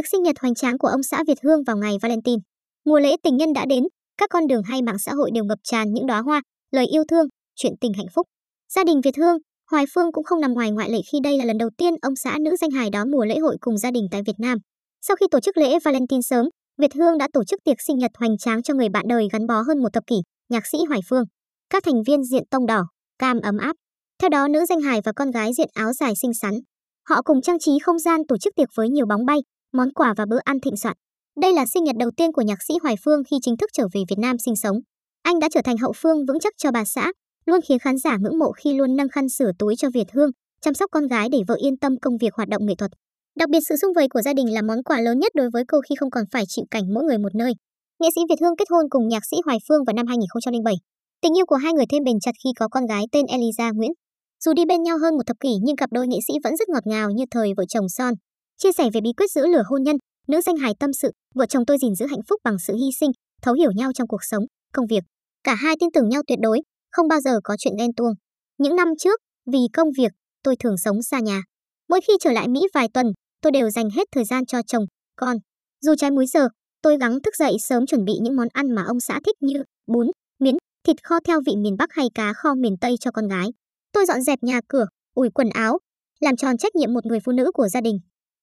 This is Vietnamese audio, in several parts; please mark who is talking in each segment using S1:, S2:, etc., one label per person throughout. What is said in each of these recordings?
S1: Tiệc sinh nhật hoành tráng của ông xã Việt Hương vào ngày Valentine. Mùa lễ tình nhân đã đến, các con đường hay mạng xã hội đều ngập tràn những đóa hoa, lời yêu thương, chuyện tình hạnh phúc. Gia đình Việt Hương, Hoài Phương cũng không nằm ngoài ngoại lệ khi đây là lần đầu tiên ông xã nữ danh hài đón mùa lễ hội cùng gia đình tại Việt Nam. Sau khi tổ chức lễ Valentine sớm, Việt Hương đã tổ chức tiệc sinh nhật hoành tráng cho người bạn đời gắn bó hơn một thập kỷ, nhạc sĩ Hoài Phương. Các thành viên diện tông đỏ, cam ấm áp. Theo đó nữ danh hài và con gái diện áo dài xinh xắn. Họ cùng trang trí không gian tổ chức tiệc với nhiều bóng bay, món quà và bữa ăn thịnh soạn. Đây là sinh nhật đầu tiên của nhạc sĩ Hoài Phương khi chính thức trở về Việt Nam sinh sống. Anh đã trở thành hậu phương vững chắc cho bà xã, luôn khiến khán giả ngưỡng mộ khi luôn nâng khăn sửa túi cho Việt Hương, chăm sóc con gái để vợ yên tâm công việc hoạt động nghệ thuật. Đặc biệt sự sung vầy của gia đình là món quà lớn nhất đối với cô khi không còn phải chịu cảnh mỗi người một nơi. Nghệ sĩ Việt Hương kết hôn cùng nhạc sĩ Hoài Phương vào năm 2007. Tình yêu của hai người thêm bền chặt khi có con gái tên Eliza Nguyễn. Dù đi bên nhau hơn một thập kỷ nhưng cặp đôi nghệ sĩ vẫn rất ngọt ngào như thời vợ chồng son. Chia sẻ về bí quyết giữ lửa hôn nhân, nữ danh hài tâm sự, vợ chồng tôi gìn giữ hạnh phúc bằng sự hy sinh, thấu hiểu nhau trong cuộc sống, công việc. Cả hai tin tưởng nhau tuyệt đối, không bao giờ có chuyện ghen tuông. Những năm trước, vì công việc, tôi thường sống xa nhà. Mỗi khi trở lại Mỹ vài tuần, tôi đều dành hết thời gian cho chồng, con. Dù trái múi giờ, tôi gắng thức dậy sớm chuẩn bị những món ăn mà ông xã thích như bún, miến, thịt kho theo vị miền Bắc hay cá kho miền Tây cho con gái. Tôi dọn dẹp nhà cửa, ủi quần áo, làm tròn trách nhiệm một người phụ nữ của gia đình.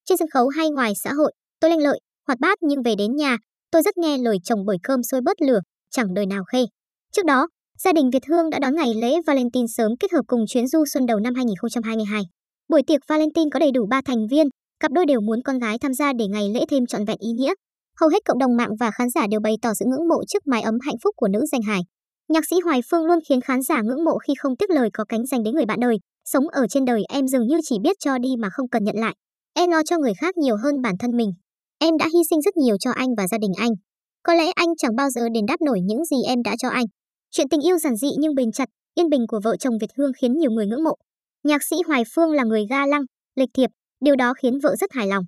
S1: Trên sân khấu hay ngoài xã hội, tôi lanh lợi, hoạt bát nhưng về đến nhà, tôi rất nghe lời chồng bởi cơm sôi bớt lửa, chẳng đời nào khê. Trước đó, gia đình Việt Hương đã đón ngày lễ Valentine sớm kết hợp cùng chuyến du xuân đầu năm 2022. Buổi tiệc Valentine có đầy đủ 3 thành viên, cặp đôi đều muốn con gái tham gia để ngày lễ thêm trọn vẹn ý nghĩa. Hầu hết cộng đồng mạng và khán giả đều bày tỏ sự ngưỡng mộ trước mái ấm hạnh phúc của nữ danh hài. Nhạc sĩ Hoài Phương luôn khiến khán giả ngưỡng mộ khi không tiếc lời có cánh dành đến người bạn đời, sống ở trên đời em dường như chỉ biết cho đi mà không cần nhận lại. Em lo cho người khác nhiều hơn bản thân mình. Em đã hy sinh rất nhiều cho anh và gia đình anh. Có lẽ anh chẳng bao giờ đền đáp nổi những gì em đã cho anh. Chuyện tình yêu giản dị nhưng bền chặt, yên bình của vợ chồng Việt Hương khiến nhiều người ngưỡng mộ. Nhạc sĩ Hoài Phương là người ga lăng, lịch thiệp, điều đó khiến vợ rất hài lòng.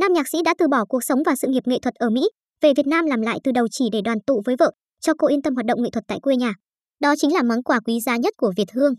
S1: Nam nhạc sĩ đã từ bỏ cuộc sống và sự nghiệp nghệ thuật ở Mỹ, về Việt Nam làm lại từ đầu chỉ để đoàn tụ với vợ, cho cô yên tâm hoạt động nghệ thuật tại quê nhà. Đó chính là món quà quý giá nhất của Việt Hương.